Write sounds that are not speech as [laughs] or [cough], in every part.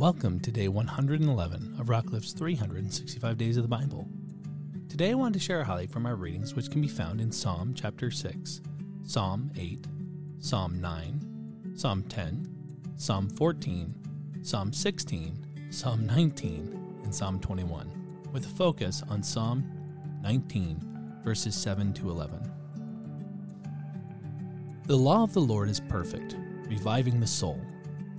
Welcome to day 111 of Rockcliffe's 365 Days of the Bible. Today I want to share a highlight from our readings, which can be found in Psalm chapter 6, Psalm 8, Psalm 9, Psalm 10, Psalm 14, Psalm 16, Psalm 19, and Psalm 21, with a focus on Psalm 19, verses 7 to 11. The law of the Lord is perfect, reviving the soul.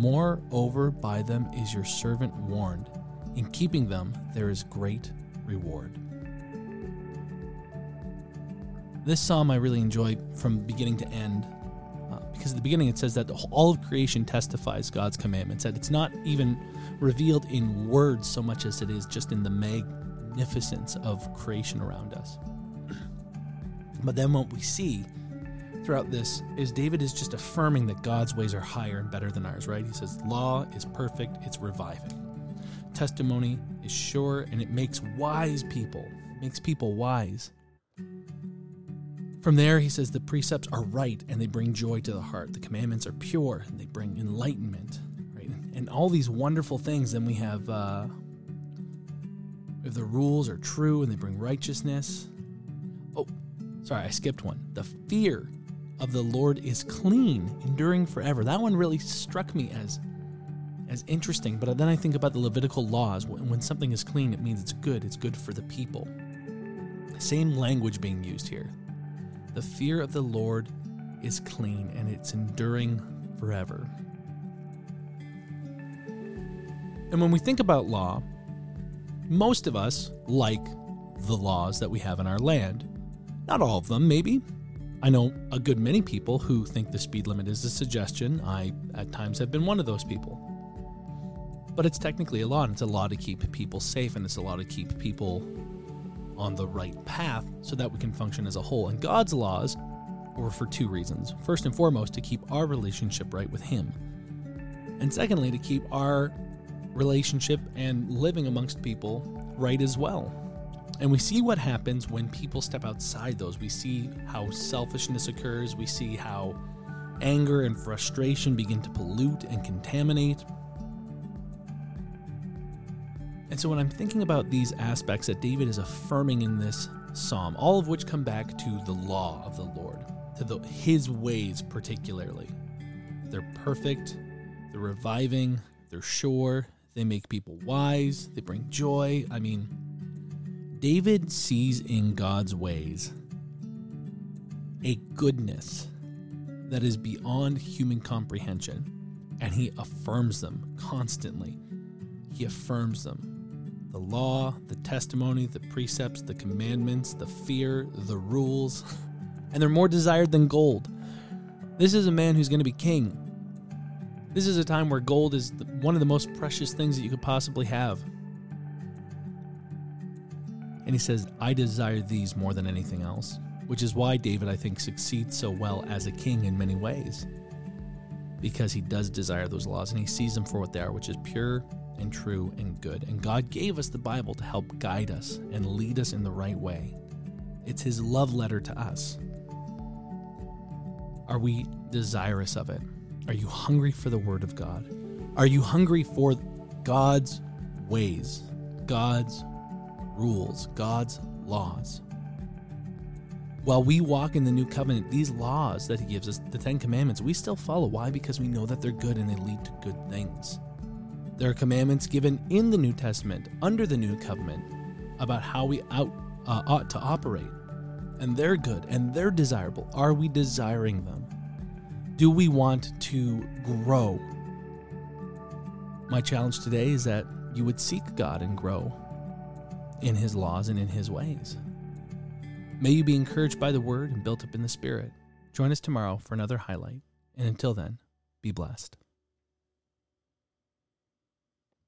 Moreover, by them is your servant warned. In keeping them, there is great reward. This psalm I really enjoy from beginning to end uh, because at the beginning it says that all of creation testifies God's commandments, that it's not even revealed in words so much as it is just in the magnificence of creation around us. But then what we see throughout this is David is just affirming that God's ways are higher and better than ours, right? He says, Law is perfect, it's reviving. Testimony is sure, and it makes wise people, makes people wise. From there, he says, The precepts are right and they bring joy to the heart. The commandments are pure and they bring enlightenment, right? And all these wonderful things. Then we have, uh, if the rules are true and they bring righteousness. Oh, sorry, I skipped one. The fear of the Lord is clean, enduring forever. That one really struck me as as interesting, but then I think about the Levitical laws. When something is clean, it means it's good. It's good for the people. Same language being used here. The fear of the Lord is clean and it's enduring forever. And when we think about law, most of us like the laws that we have in our land. Not all of them, maybe, I know a good many people who think the speed limit is a suggestion. I, at times, have been one of those people. But it's technically a law, and it's a law to keep people safe, and it's a law to keep people on the right path so that we can function as a whole. And God's laws were for two reasons. First and foremost, to keep our relationship right with Him. And secondly, to keep our relationship and living amongst people right as well. And we see what happens when people step outside those. We see how selfishness occurs. We see how anger and frustration begin to pollute and contaminate. And so when I'm thinking about these aspects that David is affirming in this psalm, all of which come back to the law of the Lord, to the, his ways particularly. They're perfect, they're reviving, they're sure, they make people wise, they bring joy. I mean, David sees in God's ways a goodness that is beyond human comprehension, and he affirms them constantly. He affirms them the law, the testimony, the precepts, the commandments, the fear, the rules, [laughs] and they're more desired than gold. This is a man who's going to be king. This is a time where gold is one of the most precious things that you could possibly have. And he says, I desire these more than anything else, which is why David, I think, succeeds so well as a king in many ways. Because he does desire those laws and he sees them for what they are, which is pure and true and good. And God gave us the Bible to help guide us and lead us in the right way. It's his love letter to us. Are we desirous of it? Are you hungry for the Word of God? Are you hungry for God's ways, God's rules, God's laws. While we walk in the new covenant, these laws that He gives us, the Ten Commandments, we still follow. Why? Because we know that they're good and they lead to good things. There are commandments given in the New Testament, under the new covenant, about how we out, uh, ought to operate. And they're good and they're desirable. Are we desiring them? Do we want to grow? My challenge today is that you would seek God and grow in his laws and in his ways. May you be encouraged by the word and built up in the spirit. Join us tomorrow for another highlight. And until then, be blessed.